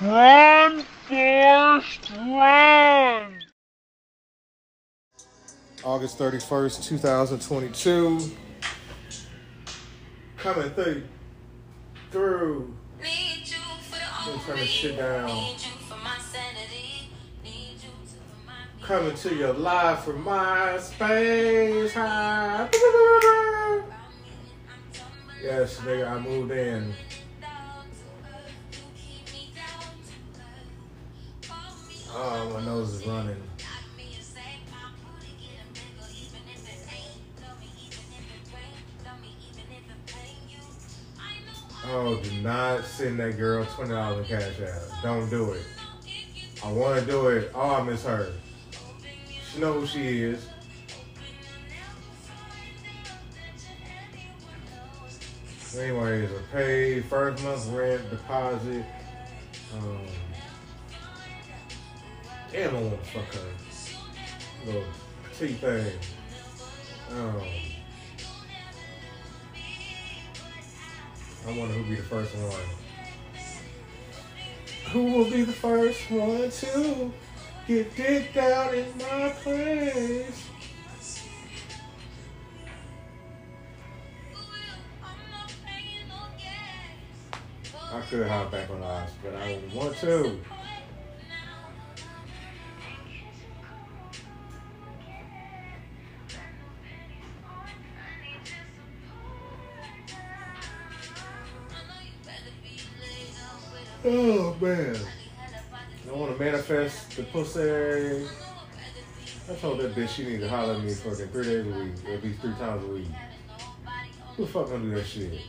Run, Forrest, run! August 31st, 2022. Coming through. Through. Let me turn this shit down. Coming to you live from my space high. Yes, nigga, I moved in. Running. Oh, do not send that girl twenty dollars in Cash App. Don't do it. I want to do it. Oh, I miss her. She know who she is. Anyways, I paid first month rent, deposit. Um, damn, I want to fuck her. Little petite thing. Um, I wonder who'll be the first one. Who will be the first one to get dick out in my place? I could hop back on the ice, but I don't want to. Oh man. I want to manifest the pussy. I told that bitch she need to holler at me fucking three days a week, or at least three times a week. Who the fuck gonna do that shit?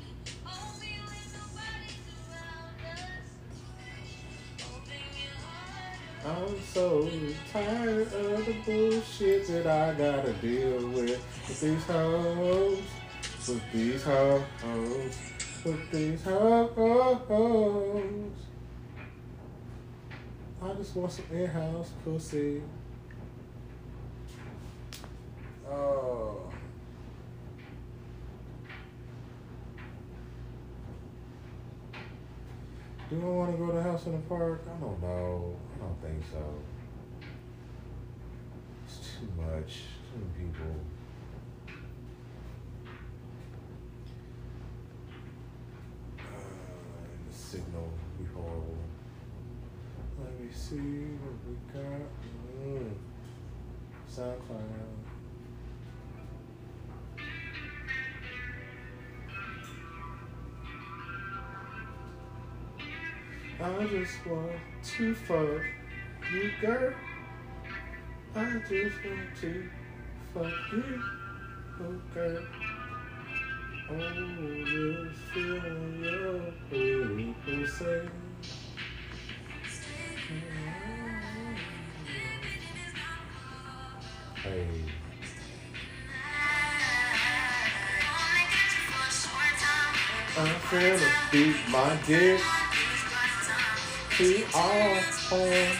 I'm so tired of the bullshit that I gotta deal with. With these hoes, with these hoes, with these hoes. I just want some in-house pussy. Oh. Do I want to go to the House in the Park? I don't know. I don't think so. It's too much. Too many people. Uh, the signal be horrible. See what we got. Mm. SoundCloud. I just want to fuck you, girl. I just want to fuck you, oh girl. Oh, this feeling your pretty pussy. Hey. I'm finna beat my dick. We are home.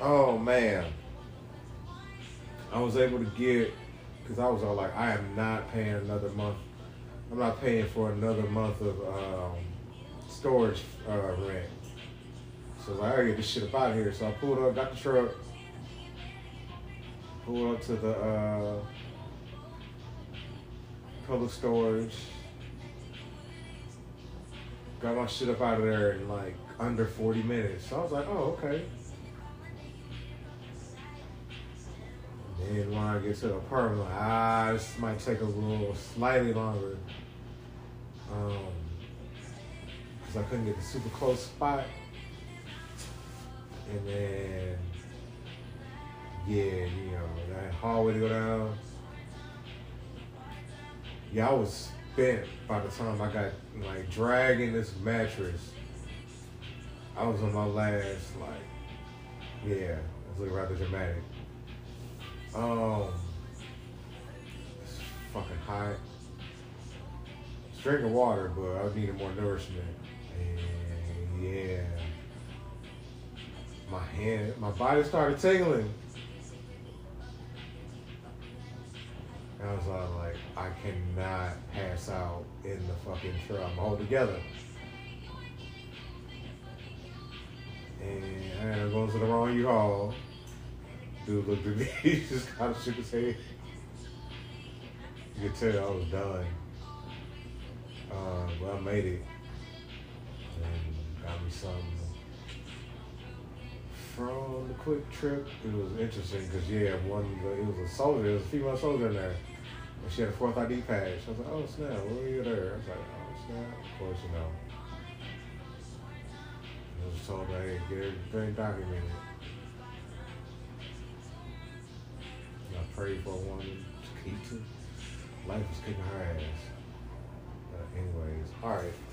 Oh man. I was able to get because I was all like, I am not paying another month. I'm not paying for another month of um, storage uh, rent. So I like, I gotta get this shit up out of here. So I pulled up, got the truck, pulled up to the uh, public storage, got my shit up out of there in like under 40 minutes. So I was like, oh, okay. And when I get to the apartment, like, ah, this might take a little slightly longer. Um, cause I couldn't get the super close spot. And then, yeah, you know, that hallway to go down. Yeah, I was spent by the time I got like dragging this mattress. I was on my last like, yeah, it was looking rather dramatic. Um, it's fucking hot. It's drinking water, but I needed more nourishment. And yeah, my hand, my body started tingling. And I was like, I cannot pass out in the fucking truck. I'm all together. And I ended up going to the wrong U-Haul. Dude looked at me, he just kind of shook his head. You could tell I was done. Uh, but I made it. And got me some from the QuikTrip. It was interesting because, yeah, one, it was a soldier, it was a female soldier in there. And she had a fourth ID badge. I was like, oh, snap, what are you there? I was like, oh, snap, of course you know. I was told, hey, get everything documented. Prayed for a woman to keep to. Life was kicking her ass. But anyways, all right.